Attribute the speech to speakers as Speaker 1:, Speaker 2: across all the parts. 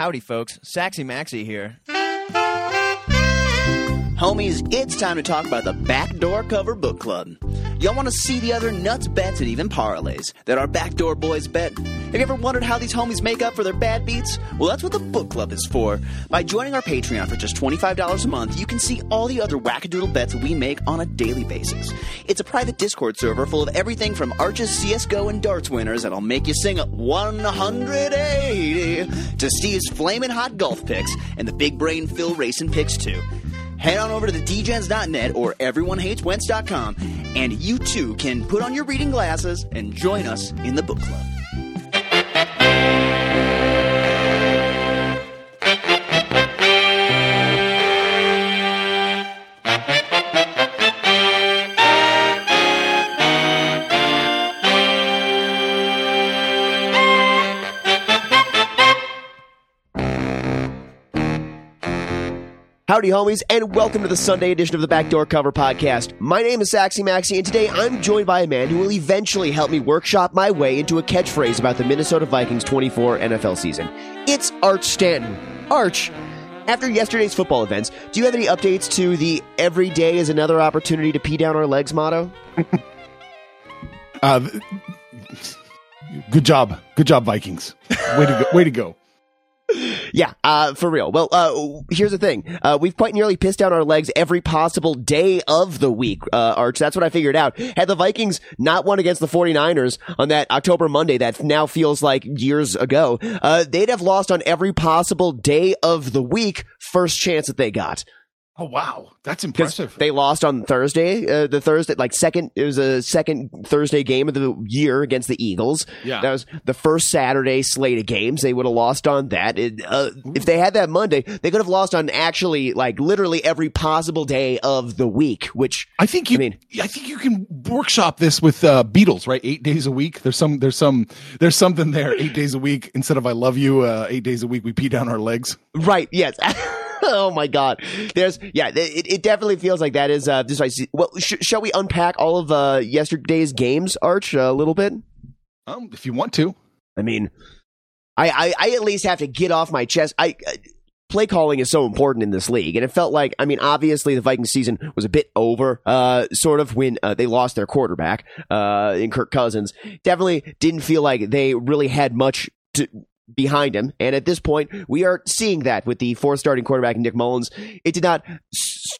Speaker 1: Howdy, folks. Saxy Maxie here.
Speaker 2: Homies, it's time to talk about the Backdoor Cover Book Club. Y'all want to see the other nuts bets and even parlays that our Backdoor boys bet? Have you ever wondered how these homies make up for their bad beats? Well, that's what the book club is for. By joining our Patreon for just $25 a month, you can see all the other wackadoodle bets we make on a daily basis. It's a private Discord server full of everything from Arches, CSGO, and darts winners that'll make you sing 180 to Steve's flaming hot golf picks and the big brain Phil racing picks too. Head on over to the dgens.net or everyonehateswentz.com and you too can put on your reading glasses and join us in the book club.
Speaker 3: Howdy, homies, and welcome to the Sunday edition of the Backdoor Cover Podcast. My name is Saxy Maxie, and today I'm joined by a man who will eventually help me workshop my way into a catchphrase about the Minnesota Vikings 24 NFL season. It's Arch Stanton. Arch, after yesterday's football events, do you have any updates to the every day is another opportunity to pee down our legs motto?
Speaker 4: Uh, good job, good job, Vikings. Way to go! Way to go!
Speaker 3: Yeah, uh, for real. Well, uh, here's the thing. Uh, we've quite nearly pissed down our legs every possible day of the week, uh, Arch. That's what I figured out. Had the Vikings not won against the 49ers on that October Monday that now feels like years ago, uh, they'd have lost on every possible day of the week first chance that they got.
Speaker 4: Oh wow, that's impressive.
Speaker 3: They lost on Thursday, uh, the Thursday, like second, it was a second Thursday game of the year against the Eagles.
Speaker 4: Yeah.
Speaker 3: That was the first Saturday slate of games. They would have lost on that. It, uh, if they had that Monday, they could have lost on actually, like, literally every possible day of the week, which,
Speaker 4: I think you.
Speaker 3: I
Speaker 4: I, think you can workshop this with uh, Beatles, right? Eight days a week. There's some. There's some. There's something there. Eight days a week instead of "I love you." Uh, eight days a week, we pee down our legs.
Speaker 3: right, yes. oh my God. There's, yeah, it, it definitely feels like that is, uh, like, well, sh- shall we unpack all of, uh, yesterday's games, Arch, a little bit?
Speaker 4: Um, if you want to.
Speaker 3: I mean, I, I, I at least have to get off my chest. I, uh, play calling is so important in this league. And it felt like, I mean, obviously the Vikings season was a bit over, uh, sort of when, uh, they lost their quarterback, uh, in Kirk Cousins. Definitely didn't feel like they really had much to, behind him. And at this point, we are seeing that with the fourth starting quarterback, Nick Mullens. It did not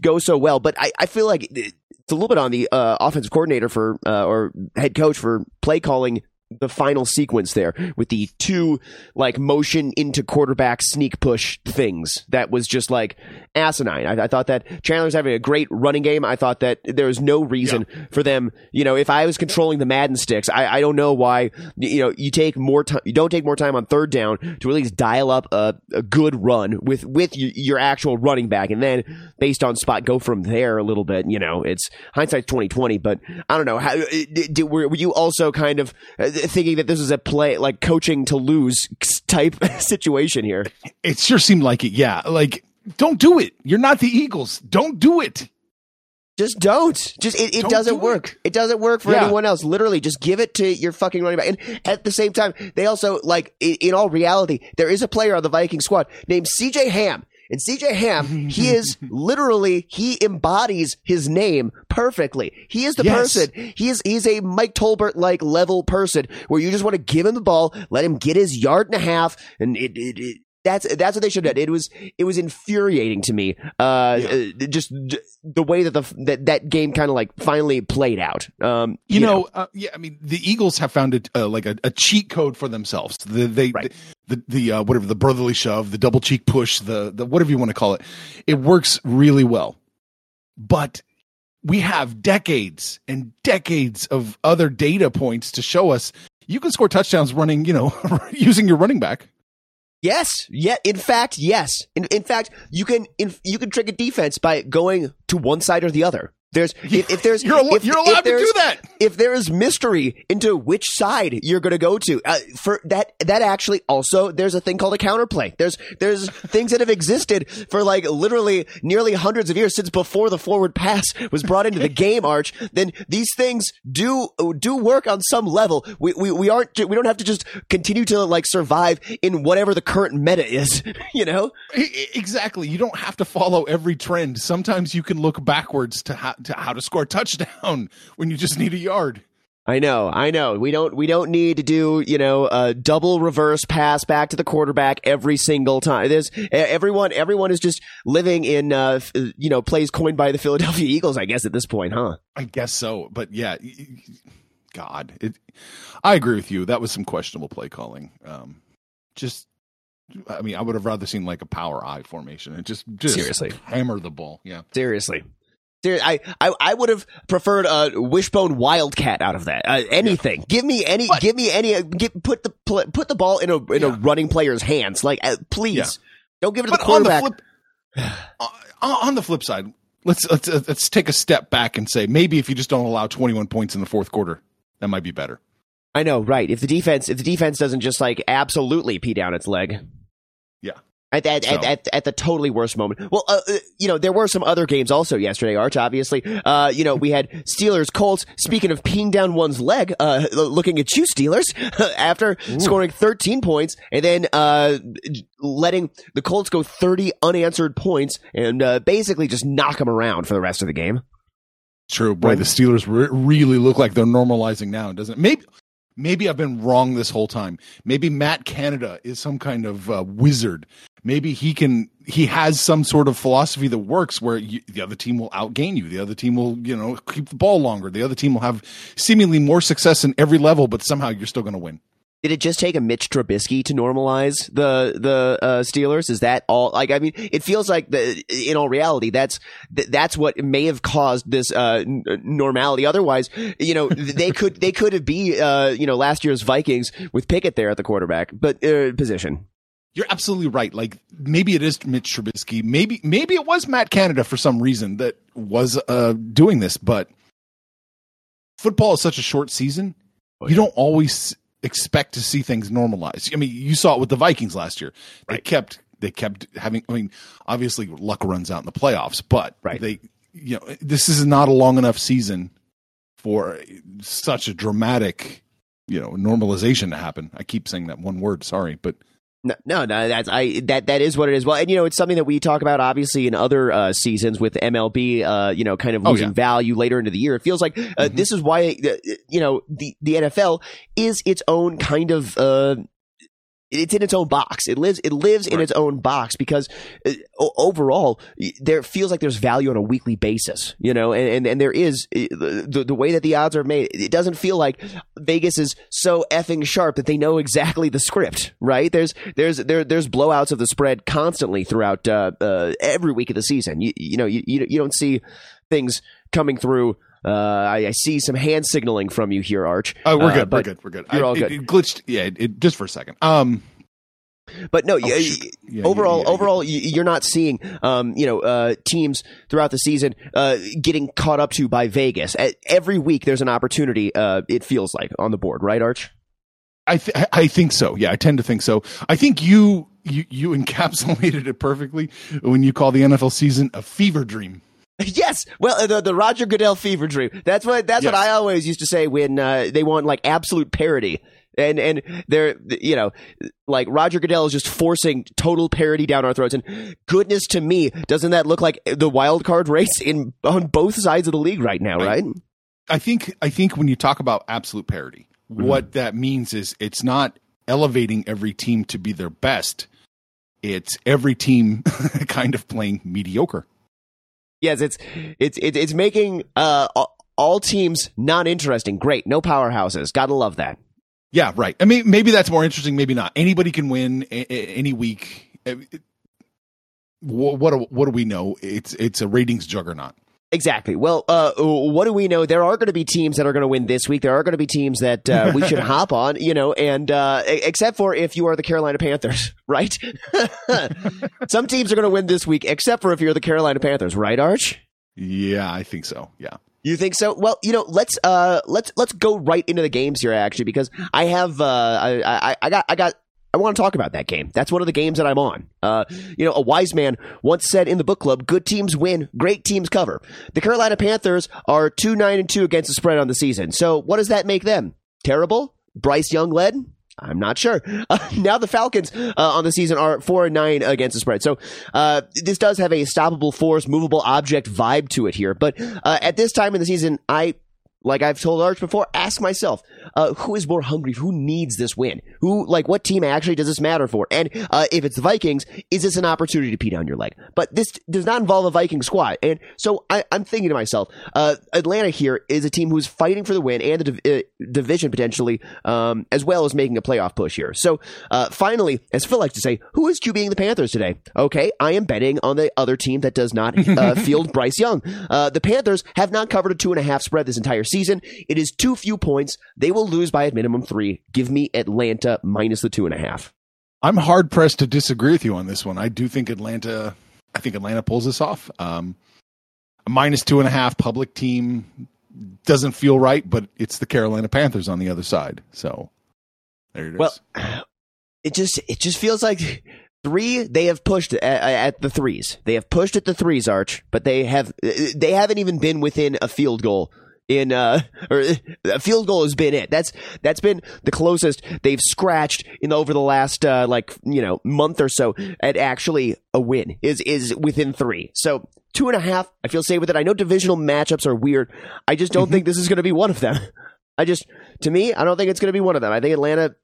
Speaker 3: go so well, but I, I feel like it's a little bit on the, uh, offensive coordinator for, uh, or head coach for play calling the final sequence there with the two like motion into quarterback sneak push things that was just like asinine. I, I thought that Chandler's having a great running game. I thought that there was no reason for them. You know, if I was controlling the Madden sticks, I, I don't know why. You know, you take more time. You don't take more time on third down to at least dial up a, a good run with with your, your actual running back, and then based on spot go from there a little bit. You know, it's hindsight's twenty twenty, but I don't know. How did, did, were, were you also kind of uh, thinking that this was a play like coaching to lose type situation here?
Speaker 4: It sure seemed like it. Yeah. Like, don't do it. You're not the Eagles. Don't do it.
Speaker 3: Just don't. Just it, it
Speaker 4: Don't
Speaker 3: doesn't
Speaker 4: do
Speaker 3: work. It. doesn't work for
Speaker 4: Yeah.
Speaker 3: anyone else. Literally, just give it to your fucking running back. And at the same time, they also like in, in all reality, there is a player on the Viking squad named CJ Ham. And CJ Ham, he is literally he embodies his name perfectly. He is the
Speaker 4: Yes.
Speaker 3: person. He is he's a Mike Tolbert like level person where you just want to give him the ball, let him get his yard and a half, and it, it, it that's that's what they should have done. It was it was infuriating to me. Uh, uh, just d- the way that the that that game kind of like finally played out. Um,
Speaker 4: you, know, uh, yeah, I mean, the Eagles have found a, uh, like a, a cheat code for themselves. The, they,
Speaker 3: Right.
Speaker 4: the, the, uh, whatever, the brotherly shove, the double cheek push, the, the, whatever you want to call it. It works really well. But we have decades and decades of other data points to show us you can score touchdowns running, you know, using your running back.
Speaker 3: Yes, yeah. In fact, yes. In, in fact, you can in, you can trick a defense by going to one side or the other. There's if, if there's
Speaker 4: You're, al-
Speaker 3: if,
Speaker 4: you're allowed to do that.
Speaker 3: if there is mystery into which side you're going to go to uh, for that that actually also there's a thing called a counterplay there's there's things that have existed for like literally nearly hundreds of years since before the forward pass was brought into the game arch then these things do do work on some level we, we we aren't we don't have to just continue to like survive in whatever the current meta is you know
Speaker 4: Exactly. You don't have to follow every trend. Sometimes you can look backwards to how to, how to score a touchdown when you just need a yard.
Speaker 3: I know, I know. We don't we don't need to do, you know, a double reverse pass back to the quarterback every single time. There's everyone everyone is just living in uh you know, plays coined by the Philadelphia Eagles, I guess at this point, huh?
Speaker 4: I guess so, but yeah, God, it. I agree with you. That was some questionable play calling. Um, just, I mean, I would have rather seen like a power I formation and just just
Speaker 3: Seriously.
Speaker 4: hammer the ball. Yeah,
Speaker 3: Seriously. I, I, I would have preferred a wishbone wildcat out of that. Uh, anything. Give me any. Give me any. Uh, get, put the put the ball in a in a running player's hands. Like, uh, please
Speaker 4: Yeah.
Speaker 3: don't give it to
Speaker 4: but
Speaker 3: the
Speaker 4: on the
Speaker 3: quarterback.
Speaker 4: flip, on on the flip side, let's let's uh, let's take a step back and say maybe if you just don't allow 21 points in the fourth quarter, that might be better.
Speaker 3: I know, right? If the defense, if the defense doesn't just like absolutely pee down its leg,
Speaker 4: Yeah.
Speaker 3: At at, at,
Speaker 4: So-
Speaker 3: at, at the totally worst moment. Well, uh, uh, you know, there were some other games also yesterday, Arch. Obviously, uh, you know, we had Steelers Colts. Speaking of peeing down one's leg, uh, looking at you, Steelers, after scoring 13 points and then uh, letting the Colts go 30 unanswered points and uh, basically just knock them around for the rest of the game.
Speaker 4: True, boy,
Speaker 3: Right.
Speaker 4: the Steelers re- really look like they're normalizing now, doesn't it? Maybe, maybe I've been wrong this whole time. Maybe Matt Canada is some kind of uh, wizard. Maybe he can. He has some sort of philosophy that works, where you, the other team will outgain you. The other team will, you know, keep the ball longer. The other team will have seemingly more success in every level, but somehow you're still going to win.
Speaker 3: Did it just take a Mitch Trubisky to normalize the the uh, Steelers? Is that all? Like, I mean, it feels like the in all reality, that's th- that's what may have caused this uh, n- normality. Otherwise, you know, they could they could be uh, you know last year's Vikings with Pickett there at the quarterback, but uh, position.
Speaker 4: You're absolutely right. Like maybe it is Mitch Trubisky. Maybe maybe it was Matt Canada for some reason that was uh, doing this. But football is such a short season. You don't always expect to see things normalize. I mean, you saw it with the Vikings last year. They kept they kept having. I mean, obviously luck runs out in the playoffs, but
Speaker 3: Right.
Speaker 4: they you know this is not a long enough season for such a dramatic you know normalization to happen. I keep saying that one word. Sorry, but.
Speaker 3: No, no, no, that's I that that is what it is. Well, and you know, it's something that we talk about obviously in other uh, seasons with MLB, uh, you know, kind of
Speaker 4: Oh,
Speaker 3: losing
Speaker 4: yeah.
Speaker 3: value later into the year. It feels like uh,
Speaker 4: Mhm.
Speaker 3: this is why uh, you know the the NFL is its own kind of. It's in its own box. It lives. It lives in its own box because uh, overall, there feels like there's value on a weekly basis. You know, and and, and there is uh, the the way that the odds are made. It doesn't feel like Vegas is so effing sharp that they know exactly the script. Right? There's there's there there's blowouts of the spread constantly throughout uh, uh, every week of the season. You you know you, you don't see things coming through. Uh, I, I see some hand signaling from you here, Arch.
Speaker 4: Oh, we're
Speaker 3: Uh,
Speaker 4: good. We're good. We're good.
Speaker 3: you're
Speaker 4: I-
Speaker 3: all good.
Speaker 4: It, glitched. Yeah, it, it- just for a second. Um.
Speaker 3: But no,
Speaker 4: oh, Yeah,
Speaker 3: overall,
Speaker 4: yeah, yeah,
Speaker 3: overall, you're not seeing, um, you know, uh, teams throughout the season uh, getting caught up to by Vegas. Every week, there's an opportunity. Uh, it feels like on the board, right, Arch?
Speaker 4: I th- I- I think so. Yeah, I tend to think so. I think you you you encapsulated it perfectly when you call the NFL season a fever dream.
Speaker 3: Yes. Well, uh, the, the Roger Goodell fever dream. That's what that's what I always used to say when uh, they want like absolute parity. And and they're you know like Roger Goodell is just forcing total parity down our throats. And goodness to me, doesn't that look like the wild card race in on both sides of the league right now?
Speaker 4: Right.
Speaker 3: Right.
Speaker 4: I think I think when you talk about absolute parity,
Speaker 3: Mm-hmm.
Speaker 4: what that means is it's not elevating every team to be their best. It's every team kind of playing mediocre.
Speaker 3: Yes, it's it's it's, making uh all, teams non interesting. Great, no powerhouses. Gotta love that.
Speaker 4: Yeah, right. I mean, maybe that's more interesting. Maybe not. Anybody can win a- a- any week. Uh, it- What what do we know? It's it's a ratings juggernaut.
Speaker 3: Exactly. Well, uh, what do we know? There are going to be teams that are going to win this week. There are going to be teams that uh, we should hop on, you know, and uh, except for if you are the Carolina Panthers, right? Some teams are going to win this week, except for if you're the Carolina Panthers, right, Arch?
Speaker 4: Yeah, I think so. Yeah.
Speaker 3: You think so? Well, you know, let's uh let's let's go right into the games here actually because I have uh I I, I got I got I want to talk about that game. That's one of the games that I'm on. Uh, you know, a wise man once said in the book club, "Good teams win, great teams cover." The Carolina Panthers are two nine and two against the spread on the season. So, what does that make them? Terrible? Bryce Young led? I'm not sure. Uh, now the Falcons uh, on the season are four and nine against the spread. So uh, this does have a stoppable force, movable object vibe to it here. But uh, at this time in the season, I like I've told Arch before, ask myself, uh, who is more hungry? Who needs this win? Who, like, what team actually does this matter for? And uh, if it's the Vikings, is this an opportunity to pee down your leg? But this does not involve a Viking squad. And so I, am thinking to myself, uh, Atlanta here is a team who's fighting for the win and the div- uh, division potentially, um, as well as making a playoff push here. So uh, finally, as Phil likes to say, who is QBing the Panthers today? Okay, I am betting on the other team that does not uh, field Bryce Young. the Panthers have not covered a two and a half spread this entire season. It is too few points. They will lose by a minimum three. Give me Atlanta minus the two and a half.
Speaker 4: I'm hard pressed to disagree with you on this one. I do think Atlanta. I think Atlanta pulls this off. Um, a minus two and a half public team doesn't feel right, but it's the Carolina Panthers on the other side. So there it is.
Speaker 3: Well, it just it just feels like three they have pushed at, at, the threes. They have pushed at the threes, Arch, but they have they haven't even been within a field goal in uh or a field goal has been it. That's that's been the closest they've scratched in over the last uh, like you know month or so at actually a win is is within three. So two and a half, I feel safe with it. I know divisional matchups are weird. I just don't mm-hmm. think this is going to be one of them. I just to me, I don't think it's going to be one of them. I think Atlanta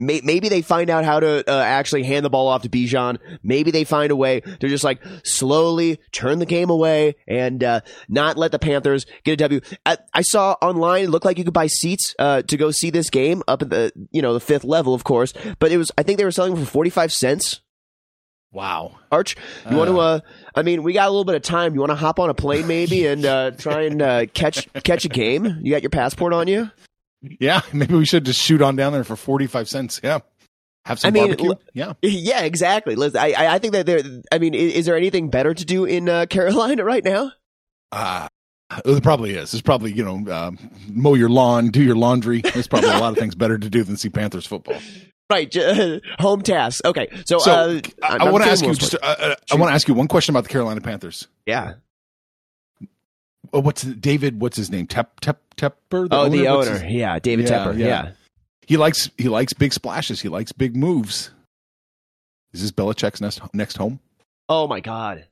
Speaker 3: Maybe they find out how to uh, actually hand the ball off to Bijan. Maybe they find a way to just like slowly turn the game away and uh, not let the Panthers get a W. I, I saw online it looked like you could buy seats uh, to go see this game up at the you know the fifth level, of course. But it was I think they were selling for forty five cents.
Speaker 4: Wow,
Speaker 3: Arch, you want to? Uh. uh, I mean, we got a little bit of time. You want to hop on a plane maybe and uh, try and uh, catch catch a game? You got your passport on you?
Speaker 4: Yeah, maybe we should just shoot on down there for 45 cents. Yeah. Have some I mean, barbecue. yeah.
Speaker 3: Yeah, exactly. Listen, I, I think that there, I mean, is, is there anything better to do in uh, Carolina right now?
Speaker 4: Uh, there probably is. There's probably, you know, uh, mow your lawn, do your laundry. There's probably a lot of things better to do than see Panthers football.
Speaker 3: Right, home tasks. Okay, so, so uh,
Speaker 4: I, I want to ask you. Just, uh, uh, I want to ask you one question about the Carolina Panthers.
Speaker 3: Yeah.
Speaker 4: Oh, what's David? What's his name? Tep Tep Tepper.
Speaker 3: The oh, owner? the owner. His, yeah, David yeah, Tepper. Yeah. yeah.
Speaker 4: he likes he likes big splashes. He likes big moves. Is this Belichick's next next home?
Speaker 3: Oh my god,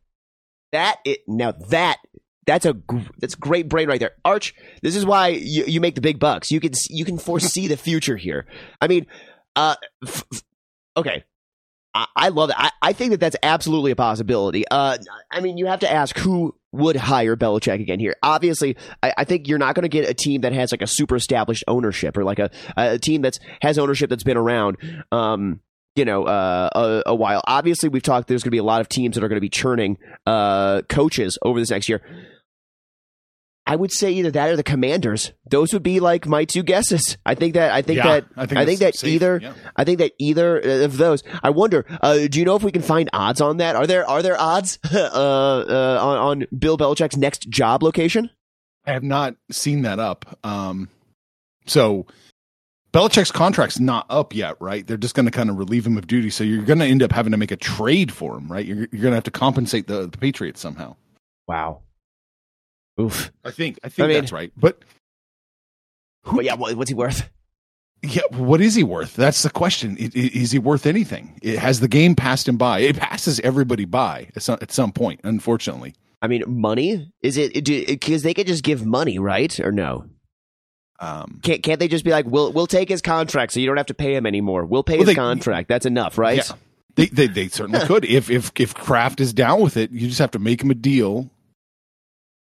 Speaker 3: that it now that that's a that's great brain right there, Arch. This is why you, you make the big bucks. You can you can foresee the future here. I mean, uh, f- f- okay. I, I love it. I, I think that that's absolutely a possibility. Uh, I mean, you have to ask who would hire Belichick again here. Obviously, I, I think you're not going to get a team that has like a super established ownership or like a, a team that's has ownership that's been around. Um, you know, uh, a, a, while. Obviously, we've talked. There's going to be a lot of teams that are going to be churning uh, coaches over this next year. I would say either that or the Commanders. Those would be like my two guesses. I think that I think yeah, that I think, I think that safe. either yeah. I think that either of those. I wonder. Uh, do you know if we can find odds on that? Are there are there odds uh, uh, on, on Bill Belichick's next job location?
Speaker 4: I have not seen that up. Um, so Belichick's contract's not up yet, right? They're just going to kind of relieve him of duty. So you're going to end up having to make a trade for him, right? You're, you're going to have to compensate the, the Patriots somehow.
Speaker 3: Wow. Oof.
Speaker 4: I think I think I mean, that's right. But
Speaker 3: who, but yeah, what's he worth?
Speaker 4: Yeah, what is he worth? That's the question. Is he worth anything? It, has the game passed him by? It passes everybody by at some, at some point, unfortunately.
Speaker 3: I mean, money is it because they could just give money, right? Or no? Um, can't can't they just be like, we'll we'll take his contract, so you don't have to pay him anymore. We'll pay well, his they, contract. That's enough, right? Yeah,
Speaker 4: they they, they certainly could. If if if Kraft is down with it, you just have to make him a deal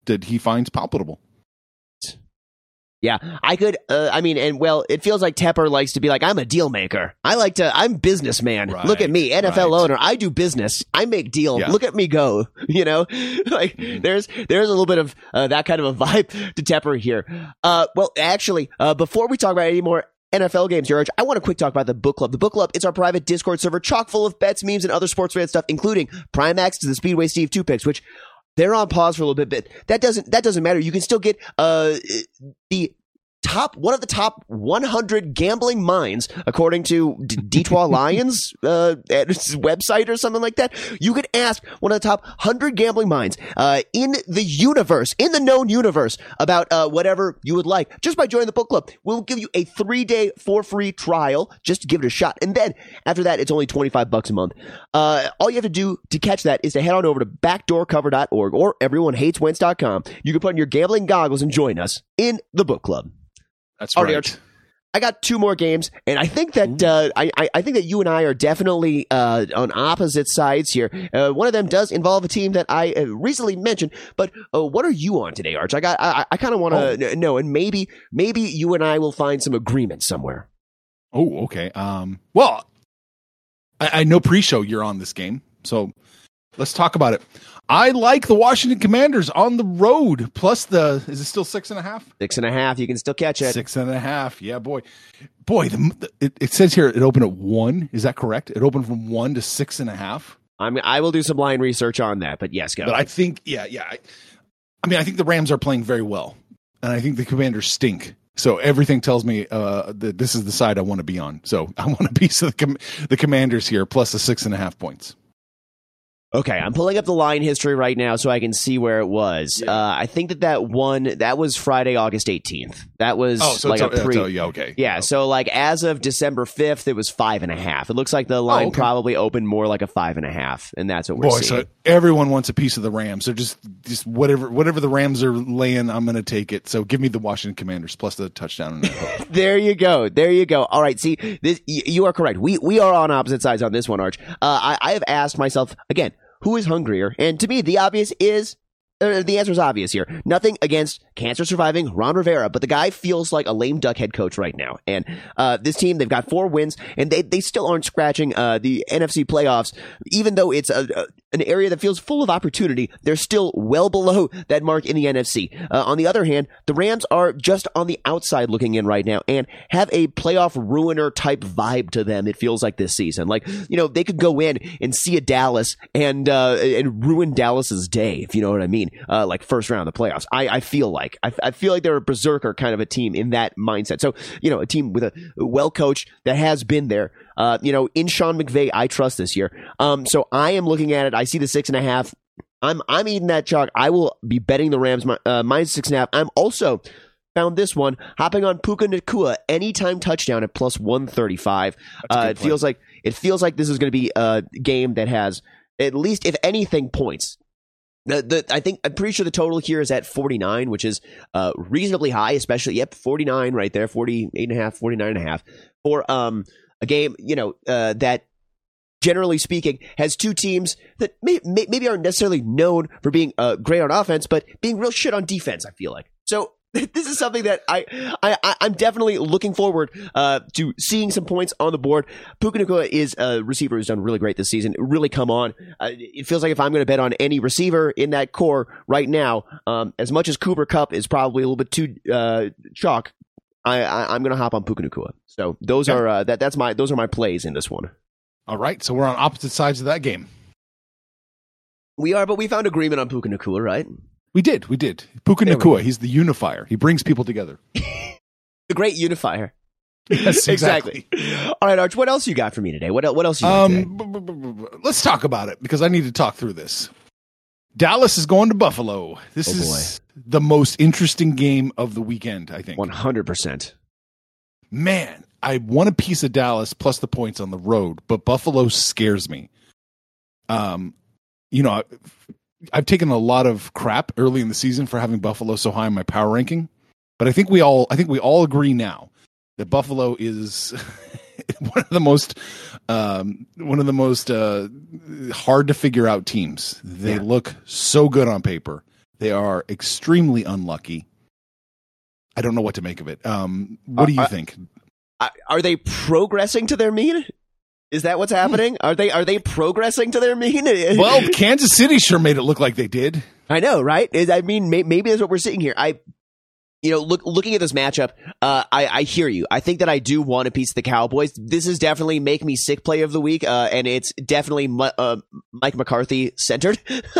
Speaker 4: that he finds palpable.
Speaker 3: Yeah, I could. Uh, I mean, and well, it feels like Tepper likes to be like, I'm a deal maker. I like to. I'm businessman. Right, Look at me, NFL right. owner. I do business. I make deal. Yeah. Look at me go. You know, like mm-hmm. there's there's a little bit of uh, that kind of a vibe to Tepper here. Uh, well, actually, uh, before we talk about any more NFL games, George, I want to quick talk about the book club. The book club is our private Discord server chock full of bets, memes, and other sports related stuff, including Primax to the Speedway Steve two picks, which they're on pause for a little bit, but that doesn't that doesn't matter. You can still get uh the top one of the top 100 gambling minds according to Detroit Lions uh, website or something like that. You could ask one of the top 100 gambling minds uh, in the universe, in the known universe, about uh, whatever you would like just by joining the book club. We'll give you a three day for free trial just to give it a shot, and then after that, it's only 25 bucks a month. Uh, all you have to do to catch that is to head on over to backdoorcover.org or everyonehateswentz.com. You can put on your gambling goggles and join us in the book club.
Speaker 4: That's right.
Speaker 3: Arch. I got two more games, and I think that uh, I, I think that you and I are definitely uh, on opposite sides here. Uh, one of them does involve a team that I uh, recently mentioned, but uh, what are you on today, Arch? I got I, I kind of want to know, and maybe maybe you and I will find some agreement somewhere.
Speaker 4: Oh, okay. Um, well, I, I know pre-show you're on this game, so let's talk about it. I like the Washington Commanders on the road. Plus the is it still six and a half?
Speaker 3: Six and a half, you can still catch it.
Speaker 4: Six and a half. Yeah, boy, boy. The, it, it says here it opened at one. Is that correct? It opened from one to six and a half.
Speaker 3: I mean, I will do some line research on that, but yes, go.
Speaker 4: But I think, yeah, yeah. I, I mean, I think the Rams are playing very well, and I think the Commanders stink. So everything tells me uh, that this is the side I want to be on. So I want a piece of the, com- the Commanders here, plus the six and a half points.
Speaker 3: Okay, I'm pulling up the line history right now so I can see where it was.
Speaker 4: Yeah.
Speaker 3: Uh, I think that that one that was Friday, August 18th. That was
Speaker 4: Oh, so
Speaker 3: like
Speaker 4: it's,
Speaker 3: a pre.
Speaker 4: it's- yeah, okay,
Speaker 3: Yeah, so like as of December 5th, it was five and a half. It looks like the line
Speaker 4: Oh, okay.
Speaker 3: probably opened more like a five and a half, and that's what we're
Speaker 4: boy.
Speaker 3: seeing.
Speaker 4: So everyone wants a piece of the Rams. So just, just whatever, whatever the Rams are laying, I'm going to take it. So give me the Washington Commanders plus the touchdown. And
Speaker 3: there you go. There you go. All right. See, this, y- you are correct. We we are on opposite sides on this one, Arch. Uh, I, I have asked myself again, who is hungrier? And to me, the obvious is. Uh, the answer is obvious here. Nothing against cancer surviving Ron Rivera, but the guy feels like a lame duck head coach right now. And uh, this team, they've got four wins, and they, they still aren't scratching uh, the NFC playoffs, even though it's a, a, an area that feels full of opportunity. They're still well below that mark in the NFC. Uh, on the other hand, the Rams are just on the outside looking in right now and have a playoff ruiner type vibe to them. It feels like this season, like you know they could go in and see a Dallas and uh, and ruin Dallas's day, if you know what I mean. Uh, like first round of the playoffs. I, I feel like I, I feel like they're a berserker kind of a team in that mindset. So you know, a team with a well coached that has been there. Uh, you know, in Sean McVay, I trust this year. Um, so I am looking at it. I see the six and a half. I'm I'm eating that chalk. I will be betting the Rams uh, minus six and a half. I'm also found this one hopping on Puka Nacua anytime touchdown at plus one thirty five. Uh, it feels like it feels like this is going to be a game that has at least, if anything, points. The, the, I think I'm pretty sure the total here is at 49, which is uh, reasonably high, especially yep, 49 right there, 48 and a half, 49 and a half for um a game, you know, uh, that generally speaking has two teams that may, may, maybe aren't necessarily known for being uh, great on offense, but being real shit on defense. I feel like so. This is something that I, I, I'm definitely looking forward uh, to seeing some points on the board. Puka Nacua is a receiver who's done really great this season. Really come on. Uh, it feels like if I'm going to bet on any receiver in that core right now, um, as much as Cooper Kupp is probably a little bit too uh, chalk, I, I, I'm going to hop on Puka Nacua. So those
Speaker 4: Okay.
Speaker 3: are uh, that that's my those are my plays in this one.
Speaker 4: All right, so we're on opposite sides of that game.
Speaker 3: We are, but we found agreement on Puka Nacua, right?
Speaker 4: We did, we did. Puka
Speaker 3: There
Speaker 4: Nacua, he's the unifier. He brings people together.
Speaker 3: The great unifier.
Speaker 4: Yes,
Speaker 3: exactly. All right, Arch. What else you got for me today? What what else you?
Speaker 4: Um, b- b- b- let's talk about it because I need to talk through this. Dallas is going to Buffalo. This
Speaker 3: Oh,
Speaker 4: is the most interesting game of the weekend, I think.
Speaker 3: One hundred percent.
Speaker 4: Man, I want a piece of Dallas plus the points on the road, but Buffalo scares me. Um, you know, I- I've taken a lot of crap early in the season for having Buffalo so high in my power ranking, but I think we all I think we all agree now that Buffalo is one of the most um, one of the most uh, hard to figure out teams. They
Speaker 3: Yeah.
Speaker 4: look so good on paper. They are extremely unlucky. I don't know what to make of it. Um, what
Speaker 3: Uh,
Speaker 4: do you
Speaker 3: uh,
Speaker 4: think?
Speaker 3: Are, are they progressing to their mean? Is that what's happening? Are they are they progressing to their mean?
Speaker 4: Well, Kansas City sure made it look like they did.
Speaker 3: I know, right? I mean, maybe that's what we're seeing here. I you know, look, looking at this matchup, uh, I, I hear you. I think that I do want a piece of the Cowboys. This is definitely make me sick play of the week, uh, and it's definitely uh, Mike McCarthy centered.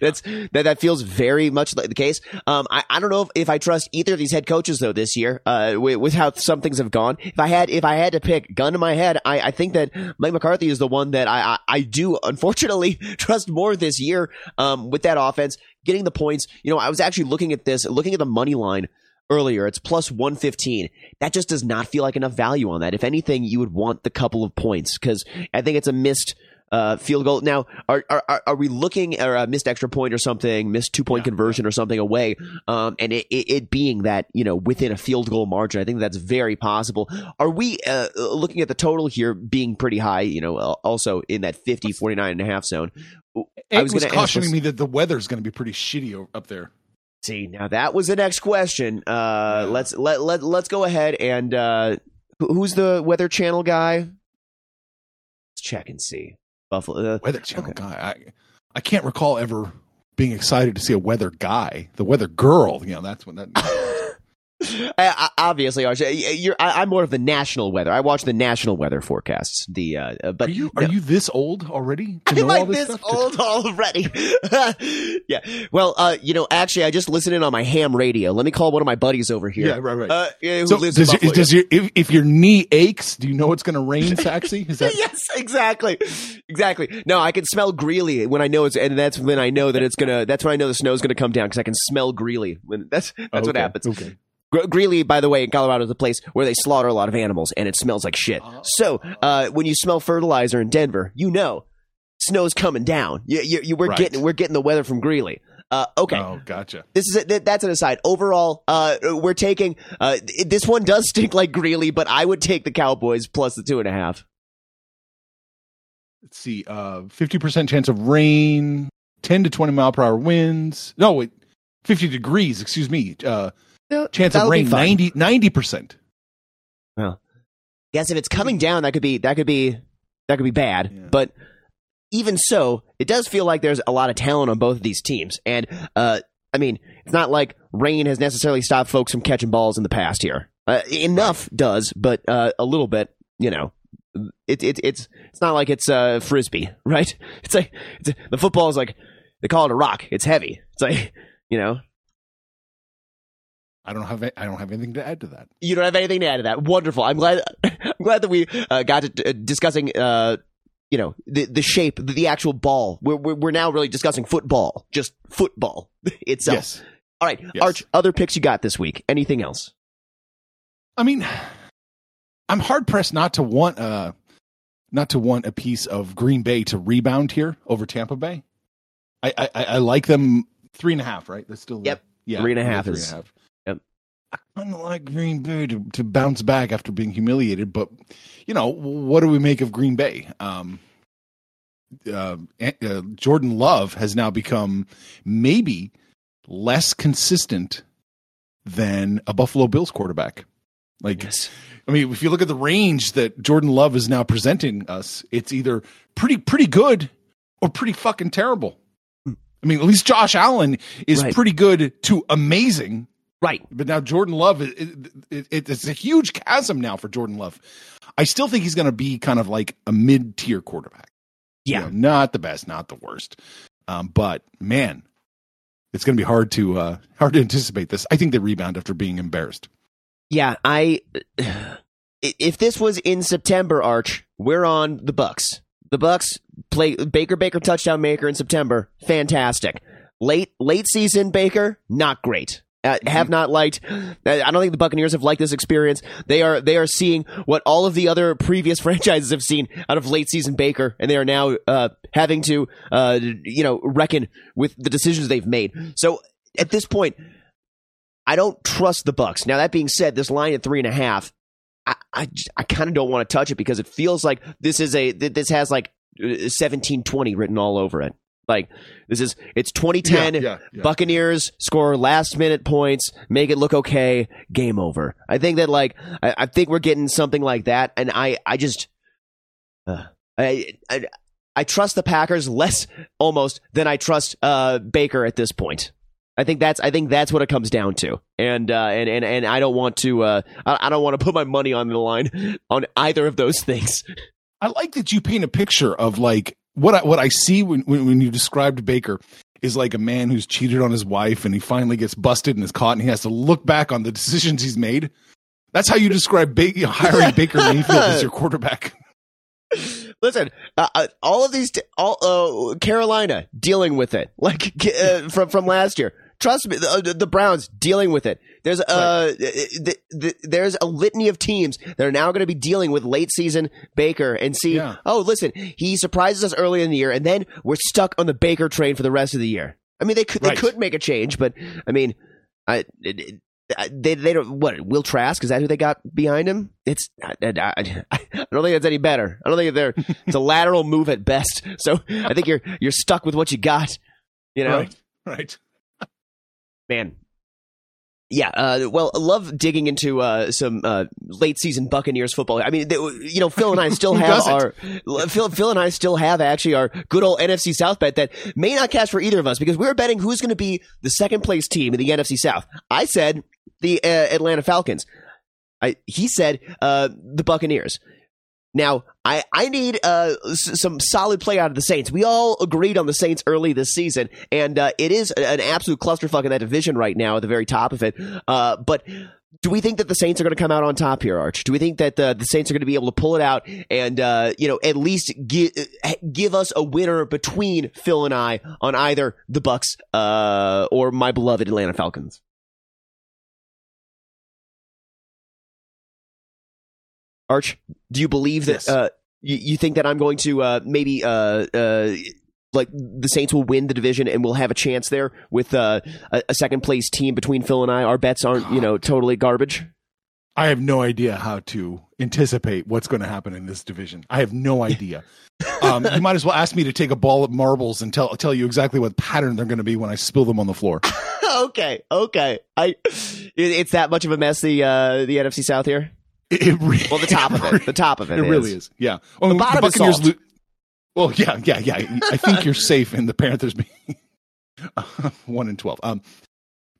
Speaker 3: That's that that feels very much like the case. Um, I, I don't know if, if I trust either of these head coaches though this year. Uh, with, with how some things have gone. If I had if I had to pick, gun to my head, I, I think that Mike McCarthy is the one that I I, I do unfortunately trust more this year. Um, with that offense getting the points. You know, I was actually looking at this, looking at the money line earlier. It's plus 115. That just does not feel like enough value on that. If anything, you would want the couple of points because I think it's a missed uh, field goal. Now, are, are are we looking at a missed extra point or something, missed two point yeah. conversion or something away, um, and it, it, it, being that you know within a field goal margin? I think that's very possible. Are we uh, looking at the total here being pretty high? You know, also in that 50, 49 and a half zone.
Speaker 4: I was, was cautioning me that the weather's going to be pretty shitty up there.
Speaker 3: See, now that was the next question. Uh. Let's let let let's go ahead and uh, who's the Weather Channel guy? Let's check and see. Buffalo
Speaker 4: uh, Weather Channel okay. guy. I I can't recall ever being excited to see a weather guy. The weather girl, you know, that's when that.
Speaker 3: I, obviously, Arch, you're, I, am more of the national weather. I watch the national weather forecasts. The uh, uh but
Speaker 4: are you are no, you this old already?
Speaker 3: I'm like this, this old already. yeah. Well, uh, you know, actually, I just listened in on my ham radio. Let me call one of my buddies over here.
Speaker 4: Yeah, right, right. Uh, who so lives does, your, does your if, if, your knee aches, do you know it's going to rain, Saxy?
Speaker 3: Is that yes, exactly, exactly. No, I can smell Greeley when I know it's, and that's when I know that it's gonna. That's when I know the snow's gonna come down because I can smell Greeley. When that's that's okay, what happens. Okay. Greeley, by the way, in Colorado is a place where they slaughter a lot of animals and it smells like shit. Oh. So, uh, when you smell fertilizer in Denver, you know snow's coming down. You, you, you we're right. getting we're getting the weather from Greeley. Uh, okay.
Speaker 4: Oh, gotcha.
Speaker 3: This is a, that's an aside. Overall, uh, we're taking uh, this one does stink like Greeley, but I would take the Cowboys plus the two and a half.
Speaker 4: Let's see. Uh, fifty percent chance of rain, ten to twenty mile per hour winds. No, wait, fifty degrees. Excuse me. Chance of rain 90 percent.
Speaker 3: Well, yes, if it's coming down, that could be that could be that could be bad. Yeah. But even so, it does feel like there's a lot of talent on both of these teams, and uh, I mean, it's not like rain has necessarily stopped folks from catching balls in the past here. Uh, enough does, but uh, a little bit, you know. It, it, it's it's not like it's uh, frisbee, right? It's like it's the football is like they call it a rock. It's heavy. It's like you know
Speaker 4: I don't have I don't have anything to add to that.
Speaker 3: You don't have anything to add to that. Wonderful. I'm glad I'm glad that we uh, got to uh, discussing uh, you know the the shape, the, the actual ball. We're, we're, we're now really discussing football, just football itself. Yes. All right, yes. Arch. Other picks you got this week? Anything else?
Speaker 4: I mean, I'm hard pressed not to want uh not to want a piece of Green Bay to rebound here over Tampa Bay. I I, I like them three and a half. Right? That's still
Speaker 3: yep. Yeah, three and a half three is. And a half.
Speaker 4: I kind of like Green Bay to, to bounce back after being humiliated, but you know what do we make of Green Bay? Um, uh, uh, Jordan Love has now become maybe less consistent than a Buffalo Bills quarterback. Like, yes. I mean, if you look at the range that Jordan Love is now presenting us, it's either pretty pretty good or pretty fucking terrible. Hmm. I mean, at least Josh Allen is right. pretty good to amazing
Speaker 3: Right.
Speaker 4: But now Jordan Love, it, it, it, it's a huge chasm now for Jordan Love. I still think he's going to be kind of like a mid tier quarterback.
Speaker 3: Yeah. You
Speaker 4: know, not the best, not the worst. Um, but man, it's going to be hard to uh, hard to anticipate this. I think they rebound after being embarrassed.
Speaker 3: Yeah, I. If this was in September, Arch, we're on the Bucks. The Bucks play Baker Baker touchdown maker in September. Fantastic. Late late season Baker, not great. Uh, have not liked. Uh, I don't think the Buccaneers have liked this experience. They are they are seeing what all of the other previous franchises have seen out of late season Baker, and they are now uh, having to uh, you know reckon with the decisions they've made. So at this point, I don't trust the Bucks. Now that being said, this line at three and a half, I I, I kind of don't want to touch it because it feels like this is a this has like uh, seventeen twenty written all over it. Like this is it's 2010. Yeah, yeah, yeah. Buccaneers score last minute points, make it look okay, game over. I think that like I, I think we're getting something like that, and I I just uh, I, I I trust the Packers less almost than I trust uh, Baker at this point. I think that's I think that's what it comes down to, and uh, and and and I don't want to uh, I, I don't want to put my money on the line on either of those things.
Speaker 4: I like that you paint a picture of like what I, what I see when, when when you described Baker is like a man who's cheated on his wife and he finally gets busted and is caught and he has to look back on the decisions he's made. That's how you describe ba- hiring Baker Mayfield as your quarterback.
Speaker 3: Listen, uh, uh, all of these, t- all uh, Carolina dealing with it, like uh, from from last year. Trust me, the, the Browns dealing with it. There's uh, the, the, there's a litany of teams that are now going to be dealing with late season Baker and see.
Speaker 4: Yeah.
Speaker 3: Oh, listen, he surprises us early in the year, and then we're stuck on the Baker train for the rest of the year. I mean, they could
Speaker 4: Right.
Speaker 3: they could make a change, but I mean, I. It, it, I- they they don't what Will Trask is that who they got behind him? It's I, I, I don't think it's any better. I don't think they're it's a lateral move at best. So I think you're you're stuck with what you got. You know,
Speaker 4: Right. Right.
Speaker 3: man. Yeah, uh, well, I love digging into uh, some uh, late season Buccaneers football. I mean, they, you know, Phil and I still have our Phil, Phil and I still have actually our good old NFC South bet that may not cash for either of us because we were betting who's going to be the second place team in the NFC South. I said the uh, Atlanta Falcons. I he said uh, the Buccaneers. Now, I, I need uh, s- some solid play out of the Saints. We all agreed on the Saints early this season, and uh, it is an absolute clusterfuck in that division right now at the very top of it. Uh, but do we think that the Saints are going to come out on top here, Arch? Do we think that the, the Saints are going to be able to pull it out and, uh, you know, at least give, give us a winner between Phil and I on either the Bucks uh, or my beloved Atlanta Falcons? Arch, do you believe that
Speaker 4: Yes.
Speaker 3: uh, you, you think that I'm going to uh, maybe uh, uh, like the Saints will win the division and we'll have a chance there with uh, a, a second place team between Phil and I? Our bets aren't you know totally garbage.
Speaker 4: I have no idea how to anticipate what's going to happen in this division. I have no idea. um, you might as well ask me to take a ball of marbles and tell tell you exactly what pattern they're going to be when I spill them on the floor.
Speaker 3: okay, okay. I it, it's that much of a mess the uh, the NFC South here.
Speaker 4: It, it re-
Speaker 3: Well, the top of it, the top of it,
Speaker 4: It really is. Yeah. Oh,
Speaker 3: The bottom is
Speaker 4: Buccaneers.
Speaker 3: salt.
Speaker 4: lo- well, yeah, yeah, yeah. I think you're safe in the Panthers being one and twelve. Um,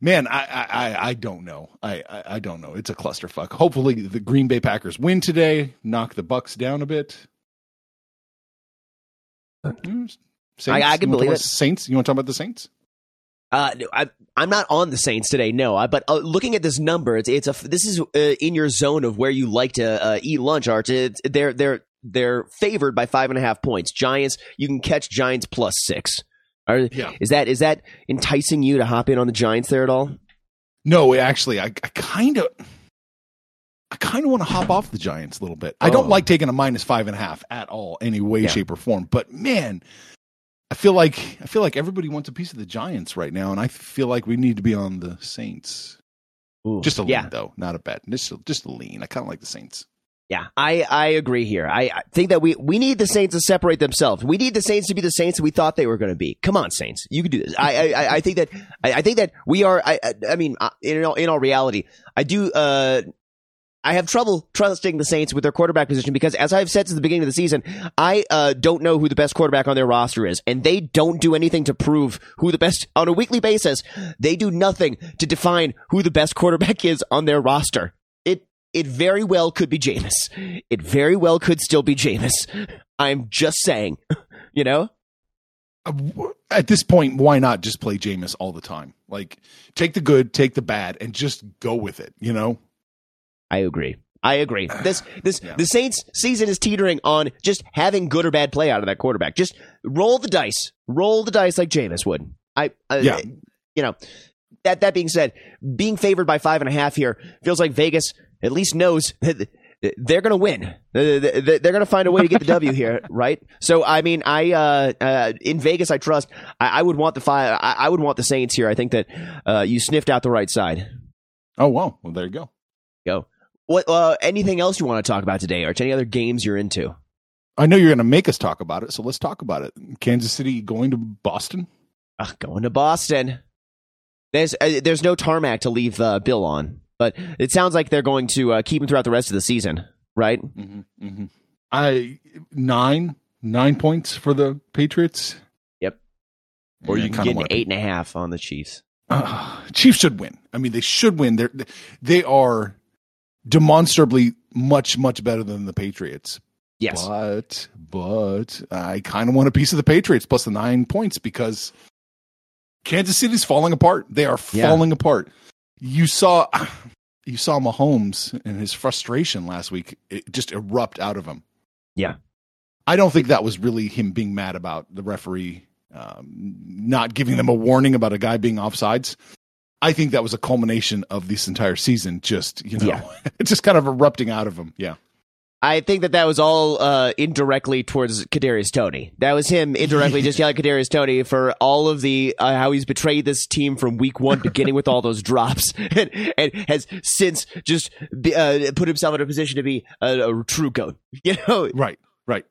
Speaker 4: man, I, I, I- I don't know. I, I, I don't know. It's a clusterfuck. Hopefully, the Green Bay Packers win today, knock the Bucks down a bit. Hmm, Saints?
Speaker 3: I- I can
Speaker 4: You wanna talk
Speaker 3: believe it.
Speaker 4: Saints. You want to talk about the Saints?
Speaker 3: Uh, I, I'm not on the Saints today, no. I, but uh, looking at this number, it's it's a this is uh, in your zone of where you like to uh, eat lunch, Arch. It's, they're they're they're favored by five and a half points. Giants, you can catch Giants plus six. Are,
Speaker 4: Yeah.
Speaker 3: Is that is that enticing you to hop in on the Giants there at all?
Speaker 4: No, actually, I, I kind of, I kind of want to hop off the Giants a little bit. I don't
Speaker 3: Oh.
Speaker 4: like taking a minus five and a half at all, any way,
Speaker 3: Yeah.
Speaker 4: shape, or form. But man, I feel like I feel like everybody wants a piece of the Giants right now, and I feel like we need to be on the Saints.
Speaker 3: Ooh.
Speaker 4: Just a lean, though, not a bet. Just a, just a lean. I kind of like the Saints.
Speaker 3: Yeah, I, I agree here. I, I think that we, we need the Saints to separate themselves. We need the Saints to be the Saints we thought they were going to be. Come on, Saints, you can do this. I I, I- I think that I, I think that we are. I I, I mean, uh, in all, in all reality, I do. Uh, I have trouble trusting the Saints with their quarterback position because, as I've said since the beginning of the season, I uh, don't know who the best quarterback on their roster is, and they don't do anything to prove who the best on a weekly basis. They do nothing to define who the best quarterback is on their roster. It it very well could be Jameis. It very well could still be Jameis. I'm just saying, you know.
Speaker 4: Uh, At this point, why not just play Jameis all the time? Like, take the good, take the bad, and just go with it. You know?
Speaker 3: I agree. I agree. This this
Speaker 4: Yeah.
Speaker 3: the Saints season is teetering on just having good or bad play out of that quarterback. Just roll the dice. Roll the dice like Jameis would. I uh,
Speaker 4: Yeah.
Speaker 3: you know. That that being said, being favored by five and a half here feels like Vegas at least knows that they're going to win. They're going to find a way to get the W here, right? So I mean, I uh, uh, in Vegas, I trust. I, I would want the five. I, I would want the Saints here. I think that uh, you sniffed out the right side.
Speaker 4: Oh wow. Well, there you go.
Speaker 3: Go. What? Uh, anything else you want to talk about today, Arch? Any other games you're into?
Speaker 4: I know you're going to make us talk about it, so let's talk about it. Kansas City going to Boston.
Speaker 3: Uh, going to Boston. There's uh, there's no tarmac to leave uh, Bill on, but it sounds like they're going to uh, keep him throughout the rest of the season, right?
Speaker 4: Mm-hmm, mm-hmm. I nine nine points for the Patriots.
Speaker 3: Yep.
Speaker 4: Or
Speaker 3: you can get an eight and a half on the Chiefs.
Speaker 4: uh, Chiefs should win. I mean, they should win. They're they are demonstrably much much better than the Patriots.
Speaker 3: Yes.
Speaker 4: But but I kind of want a piece of the Patriots plus the nine points because Kansas City's falling apart. They are
Speaker 3: Yeah.
Speaker 4: falling apart. You saw you saw Mahomes and his frustration last week it just erupt out of him.
Speaker 3: Yeah.
Speaker 4: I don't think that was really him being mad about the referee um, not giving them a warning about a guy being offsides. I think that was a culmination of this entire season, just you know,
Speaker 3: Yeah.
Speaker 4: just kind of erupting out of him. Yeah,
Speaker 3: I think that that was all uh, indirectly towards Kadarius Toney. That was him indirectly just yelling at Kadarius Toney for all of the uh, how he's betrayed this team from week one, beginning with all those drops, and, and has since just be, uh, put himself in a position to be a, a true goat. You know,
Speaker 4: right, right.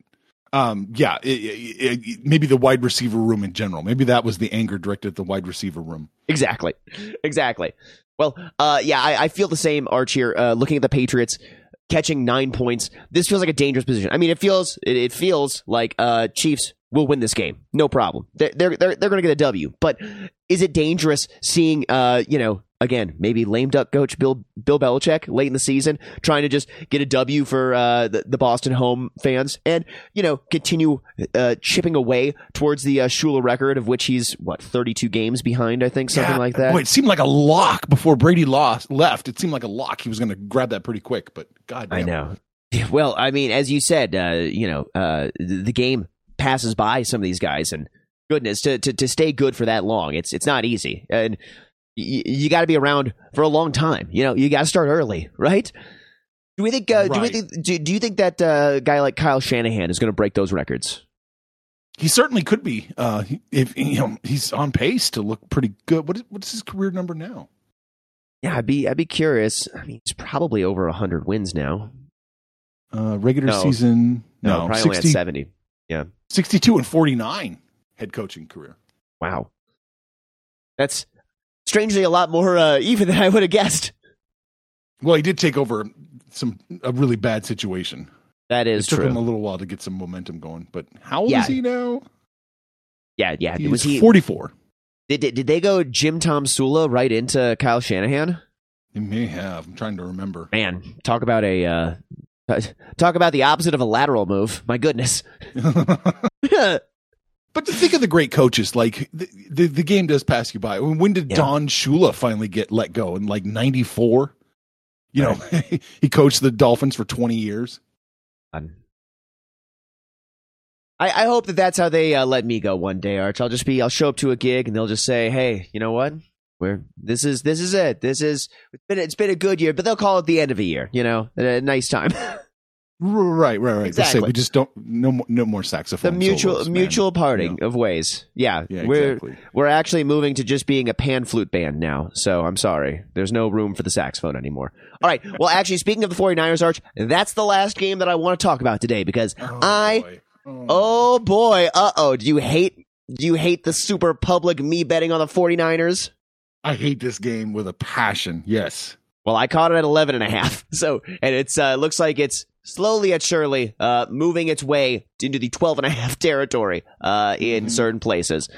Speaker 4: Um, yeah, it, it, it- maybe the wide receiver room in general. Maybe that was the anger directed at the wide receiver room.
Speaker 3: Exactly. Exactly. Well, uh, yeah, I, I feel the same, Arch, here. Uh, looking at the Patriots catching nine points, this feels like a dangerous position. I mean, it feels it, feels like uh, Chiefs will win this game, no problem. They're they're they're, they're going to get a W. But is it dangerous seeing, uh, you know, again, maybe lame duck coach Bill Bill Belichick late in the season trying to just get a W for uh, the, the Boston home fans and you know continue uh, chipping away towards the uh, Shula record of which he's what 32 games behind, I think, something
Speaker 4: Yeah.
Speaker 3: like that.
Speaker 4: Boy, it seemed like a lock before Brady lost left. It seemed like a lock. He was going to grab that pretty quick, but God,
Speaker 3: I know. Well, I mean, as you said, uh, you know, uh, the, the game passes by some of these guys, and goodness, to, to to stay good for that long, it's it's not easy, and y- you got to be around for a long time. You know, you got to start early, right? Do we think? Uh, Do we think? Do, do you think that uh, guy like Kyle Shanahan is going to break those records?
Speaker 4: He certainly could be. Uh, if you know, he's on pace to look pretty good. What is, what's his career number now?
Speaker 3: Yeah, I'd be I'd be curious. I mean, he's probably over hundred wins now.
Speaker 4: Uh, regular
Speaker 3: No.
Speaker 4: season,
Speaker 3: No,
Speaker 4: no,
Speaker 3: probably only at
Speaker 4: 60,
Speaker 3: seventy.
Speaker 4: 62 and 49 head coaching career.
Speaker 3: Wow, that's strangely a lot more uh, even than I would have guessed.
Speaker 4: Well, he did take over some a really bad situation.
Speaker 3: That is true.
Speaker 4: it took
Speaker 3: true.
Speaker 4: him a little while to get some momentum going. But how old
Speaker 3: Yeah.
Speaker 4: is he now?
Speaker 3: Yeah, yeah.
Speaker 4: He's
Speaker 3: was he?
Speaker 4: 44.
Speaker 3: Did, did did they go Jim Tomsula right into Kyle Shanahan?
Speaker 4: He may have. I'm trying to remember.
Speaker 3: Man, talk about a uh, talk about the opposite of a lateral move. My goodness.
Speaker 4: But to think of the great coaches, like the, the, the game does pass you by. When did
Speaker 3: Yeah.
Speaker 4: Don Shula finally get let go? In like 94? You know, he coached the Dolphins for 20 years.
Speaker 3: I, I hope that that's how they uh, let me go one day, Arch. I'll just be I'll show up to a gig and they'll just say, "Hey, you know what? We're this is this is it. This is it's been it's been a good year, but they'll call it the end of a year. You know, a nice time.
Speaker 4: Right, right, right.
Speaker 3: Exactly.
Speaker 4: we just don't, no more, no more saxophone.
Speaker 3: the mutual
Speaker 4: solos,
Speaker 3: mutual parting of ways. Yeah,
Speaker 4: Yeah,
Speaker 3: we're
Speaker 4: exactly.
Speaker 3: we're actually moving to just being a pan flute band now. So I'm sorry. There's no room for the saxophone anymore. All right. Well, actually, speaking of the 49ers, Arch, that's the last game that I want to talk about today because
Speaker 4: Oh,
Speaker 3: I,
Speaker 4: boy. Oh.
Speaker 3: oh boy, uh oh, do you hate, do you hate the super public me betting on the 49ers?
Speaker 4: I hate this game with a passion. Yes.
Speaker 3: Well, I caught it at 11 and a half. So, and it's, uh, looks like it's slowly yet surely, uh, moving its way into the 12 and a half territory, uh, in
Speaker 4: Mhm.
Speaker 3: certain places.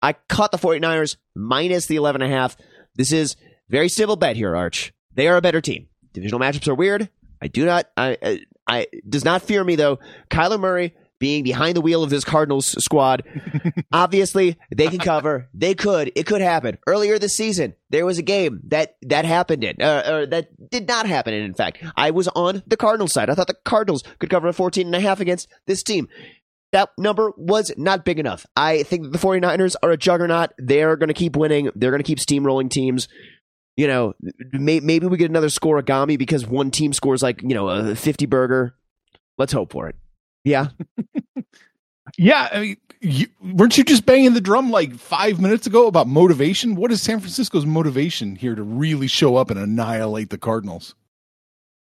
Speaker 3: I caught the 49ers minus the 11 and a half. This is very simple bet here, Arch. They are a better team. Divisional matchups are weird. I do not, I, I, I does not fear me though. Kyler Murray being behind the wheel of this Cardinals squad. Obviously, they can cover. They could. It could happen. Earlier this season, there was a game that that happened in, uh, or that did not happen in. In fact, I was on the Cardinals side. I thought the Cardinals could cover a 14 and a half against this team. That number was not big enough. I think the 49ers are a juggernaut. They're going to keep winning. They're going to keep steamrolling teams. You know, may, maybe we get another Scorigami because one team scores like, you know, a 50 burger. Let's hope for it. Yeah.
Speaker 4: Yeah. I mean, you, weren't you just banging the drum like five minutes ago about motivation? What is San Francisco's motivation here to really show up and annihilate the Cardinals?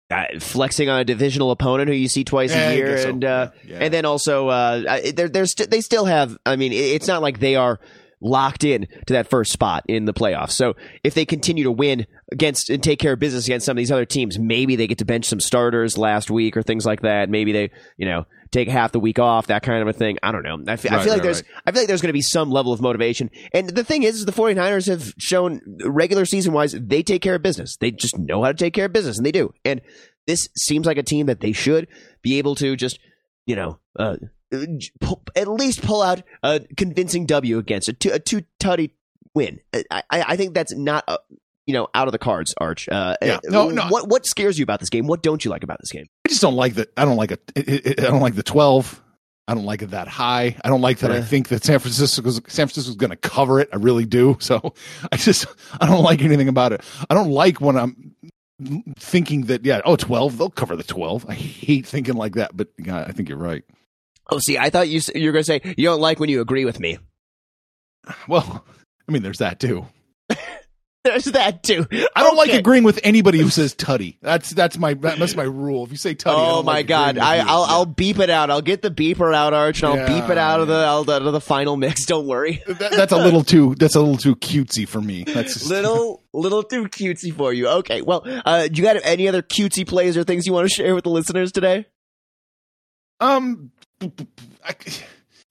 Speaker 3: uh, flexing on a divisional opponent who you see twice
Speaker 4: Yeah,
Speaker 3: a year,
Speaker 4: so.
Speaker 3: and uh,
Speaker 4: yeah.
Speaker 3: and then also uh, they're, they're st- they still have. I mean, it's not like they are locked in to that first spot in the playoffs. So if they continue to win against and take care of business against some of these other teams, maybe they get to bench some starters last week or things like that. Maybe they, you know, take half the week off, that kind of a thing. I don't know. I feel, I
Speaker 4: Right,
Speaker 3: feel like
Speaker 4: right,
Speaker 3: there's
Speaker 4: right.
Speaker 3: I feel like there's going to be some level of motivation. And the thing is, is the 49ers have shown regular season wise, they take care of business. They just know how to take care of business, and they do. And this seems like a team that they should be able to just, you know, uh, pull, at least pull out a convincing W against a two, a two tutty win. I, I, I think that's not, uh, you know, out of the cards, Arch. Uh,
Speaker 4: Yeah.
Speaker 3: uh,
Speaker 4: No, no.
Speaker 3: What what scares you about this game? What don't you like about this game?
Speaker 4: I just don't like that. I don't like it. I don't like the twelve. I don't like it that high. I don't like that. I
Speaker 3: Uh.
Speaker 4: think that San Francisco San Francisco's going to cover it. I really do. So I just I don't like anything about it. I don't like when I'm thinking that yeah oh 12 they'll cover the 12 i hate thinking like that but yeah i think you're right
Speaker 3: Oh, see, I thought you you were going to say you don't like when you agree with me.
Speaker 4: well i mean there's that too
Speaker 3: There's that too.
Speaker 4: i don't like agreeing with anybody who says tutty that's that's my that's my rule if you say tutty
Speaker 3: Oh my
Speaker 4: like
Speaker 3: god! I, I'll I'll beep it out. I'll get the beeper out, Arch, and I'll
Speaker 4: Yeah,
Speaker 3: beep it out of the out of the final mix. Don't worry.
Speaker 4: That- that's a little too that's a little too cutesy for me that's just,
Speaker 3: little little too cutesy for you. Okay, well, uh, you got any other cutesy plays or things you want to share with the listeners today?
Speaker 4: Um, I,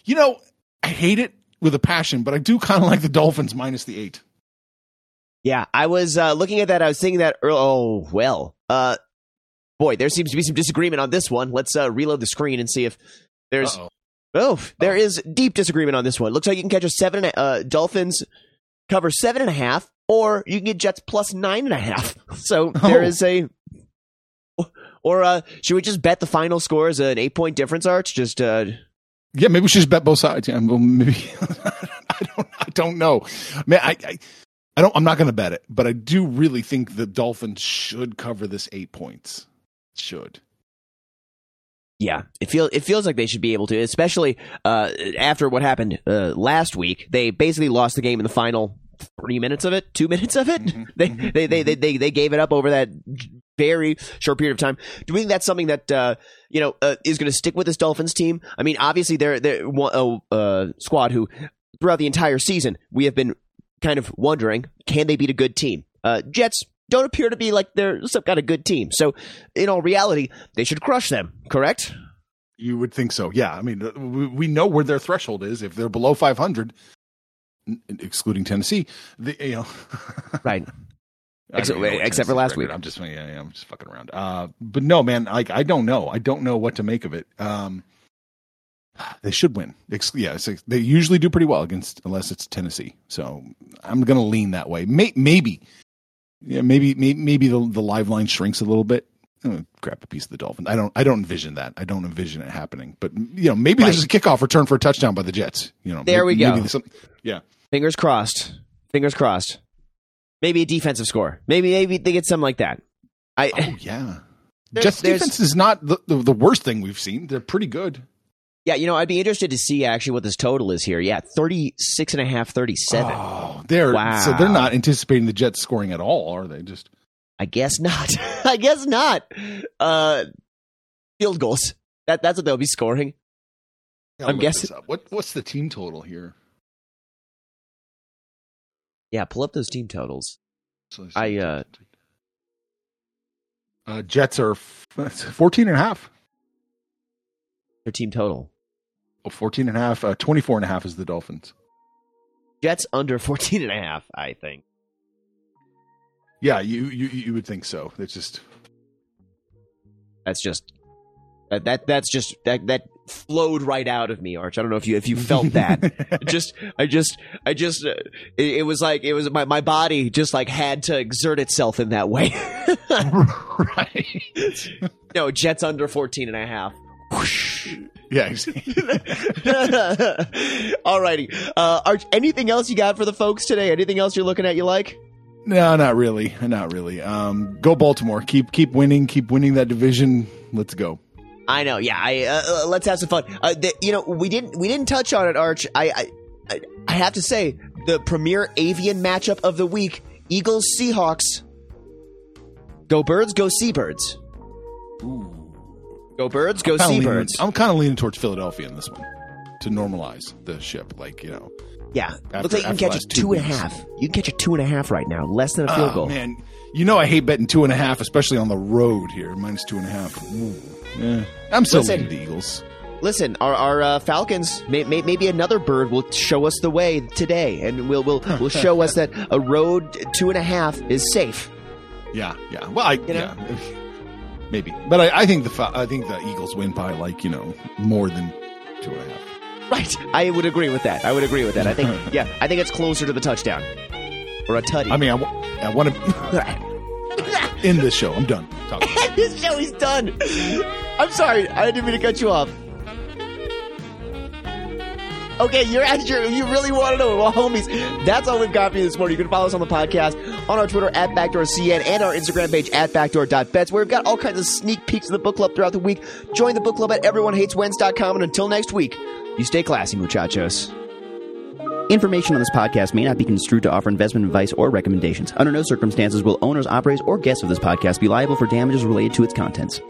Speaker 4: you know, I hate it with a passion, but I do kind of like the Dolphins minus the eight.
Speaker 3: Yeah, I was uh, looking at that. I was thinking that. oh well, uh, boy, there seems to be some disagreement on this one. Let's uh, reload the screen and see if there's.
Speaker 4: Uh-oh.
Speaker 3: Oh, there is deep disagreement on this one. Looks like you can catch a seven. and a- Uh, Dolphins cover seven and a half, or you can get Jets plus nine and a half. So there
Speaker 4: Oh.
Speaker 3: is a. Or uh, should we just bet the final score is an eight point difference, Arch? Just uh,
Speaker 4: Yeah, maybe we should just bet both sides. Yeah, well, maybe I don't. I don't know. Man, I. I I don't. I'm not going to bet it, but I do really think the Dolphins should cover this eight points. Should.
Speaker 3: Yeah, it feels it feels like they should be able to, especially uh, after what happened uh, last week. They basically lost the game in the final three minutes of it, two minutes of it.
Speaker 4: Mhm,
Speaker 3: They,
Speaker 4: mhm,
Speaker 3: they, they they they they gave it up over that very short period of time. Do we think that's something that uh, you know uh, is going to stick with this Dolphins team? I mean, obviously they're they're uh, squad who throughout the entire season we have been kind of wondering can they beat a good team? Uh, Jets don't appear to be like they're some kind of good team. So in all reality, they should crush them. Correct?
Speaker 4: You would think so. Yeah. I mean, uh, we, we know where their threshold is. If they're below 500, n- excluding Tennessee, the, you know.
Speaker 3: Right. Except-
Speaker 4: know
Speaker 3: except for last
Speaker 4: record.
Speaker 3: week.
Speaker 4: I'm just yeah, yeah, I'm just fucking around. Uh, but no, man, like I don't know. I don't know what to make of it. Um, they should win. Yeah, it's like- they usually do pretty well against unless it's Tennessee. So I'm gonna lean that way. May- maybe, yeah, maybe, maybe, maybe the the live line shrinks a little bit. Eh, Grab a piece of the Dolphins. I don't. I don't envision that. I don't envision it happening. But you know, maybe there's a kickoff return for a touchdown by the Jets. You know,
Speaker 3: There we go.
Speaker 4: maybe yeah.
Speaker 3: Fingers crossed. Fingers crossed. Maybe a defensive score. Maybe maybe they get something like that. I
Speaker 4: Oh yeah. Jets defense is not the, the, the worst thing we've seen. They're pretty good.
Speaker 3: Yeah, you know, I'd be interested to see actually what this total is here. Yeah, 36 and a half, 37.
Speaker 4: Oh, they're
Speaker 3: Wow.
Speaker 4: so they're not anticipating the Jets scoring at all, are they? Just
Speaker 3: I guess not. I guess not. Uh field goals. That that's what they'll be scoring.
Speaker 4: I'll
Speaker 3: I'm guessing-
Speaker 4: What what's the team total here?
Speaker 3: Yeah, pull up those team totals.
Speaker 4: So
Speaker 3: I, uh,
Speaker 4: uh, Jets are f- 14 and a half.
Speaker 3: Their team total.
Speaker 4: Oh, 14 and a half. Uh, 24 and a half is the Dolphins.
Speaker 3: Jets under 14 and a half, I think.
Speaker 4: Yeah, you you you would think so. It's just
Speaker 3: That's just that, that that's just that that flowed right out of me, Arch. I don't know if you if you felt that. just I just I just uh, it, it was like it was my my body just like had to exert itself in that way.
Speaker 4: right.
Speaker 3: no, Jets under 14 and a half. Whoosh.
Speaker 4: Yeah. exactly.
Speaker 3: Alrighty. Uh Arch, anything else you got for the folks today? Anything else you're looking at you like?
Speaker 4: No, not really. Not really. Um, go Baltimore. Keep keep winning. Keep winning that division. Let's go.
Speaker 3: I know. Yeah. I uh, uh, let's have some fun. Uh, the, you know, we didn't we didn't touch on it, Arch. I, I I I have to say the premier avian matchup of the week: Eagles Seahawks. Go birds, go seabirds. Go birds, go
Speaker 4: Kinda leaning-
Speaker 3: seabirds.
Speaker 4: I'm kind of leaning towards Philadelphia in this one to normalize the ship. Like you know,
Speaker 3: Yeah,
Speaker 4: After-
Speaker 3: looks like you can catch a
Speaker 4: two
Speaker 3: two and a half. You can catch a two and a half right now, less than a field
Speaker 4: Oh,
Speaker 3: goal.
Speaker 4: man, you know I hate betting two and a half, especially on the road here. Minus two and a half. Ooh. Yeah. I'm still
Speaker 3: Listen.
Speaker 4: leaning the Eagles.
Speaker 3: listen, our, our uh, Falcons, may, may, maybe another bird will show us the way today, and will will will show us that a road two and a half is safe.
Speaker 4: Yeah, yeah. Well, I
Speaker 3: know?
Speaker 4: yeah, maybe, but I, I think the I think the Eagles win by like you know more than two and a half.
Speaker 3: Right. I would agree with that. I would agree with that. I think, yeah, I think it's closer to the touchdown or a tutty.
Speaker 4: I mean, I, want to end this show. I'm done.
Speaker 3: This show is done. I'm sorry. I didn't mean to cut you off. Okay, you're at your, you really want to know. Well, homies, that's all we've got for you this morning. You can follow us on the podcast, on our Twitter at BackdoorCN, and our Instagram page at Backdoor.bets, where we've got all kinds of sneak peeks of the book club throughout the week. Join the book club at EveryoneHatesWentz.com, and until next week, you stay classy, muchachos.
Speaker 2: Information on this podcast may not be construed to offer investment advice or recommendations. Under no circumstances will owners, operators, or guests of this podcast be liable for damages related to its contents.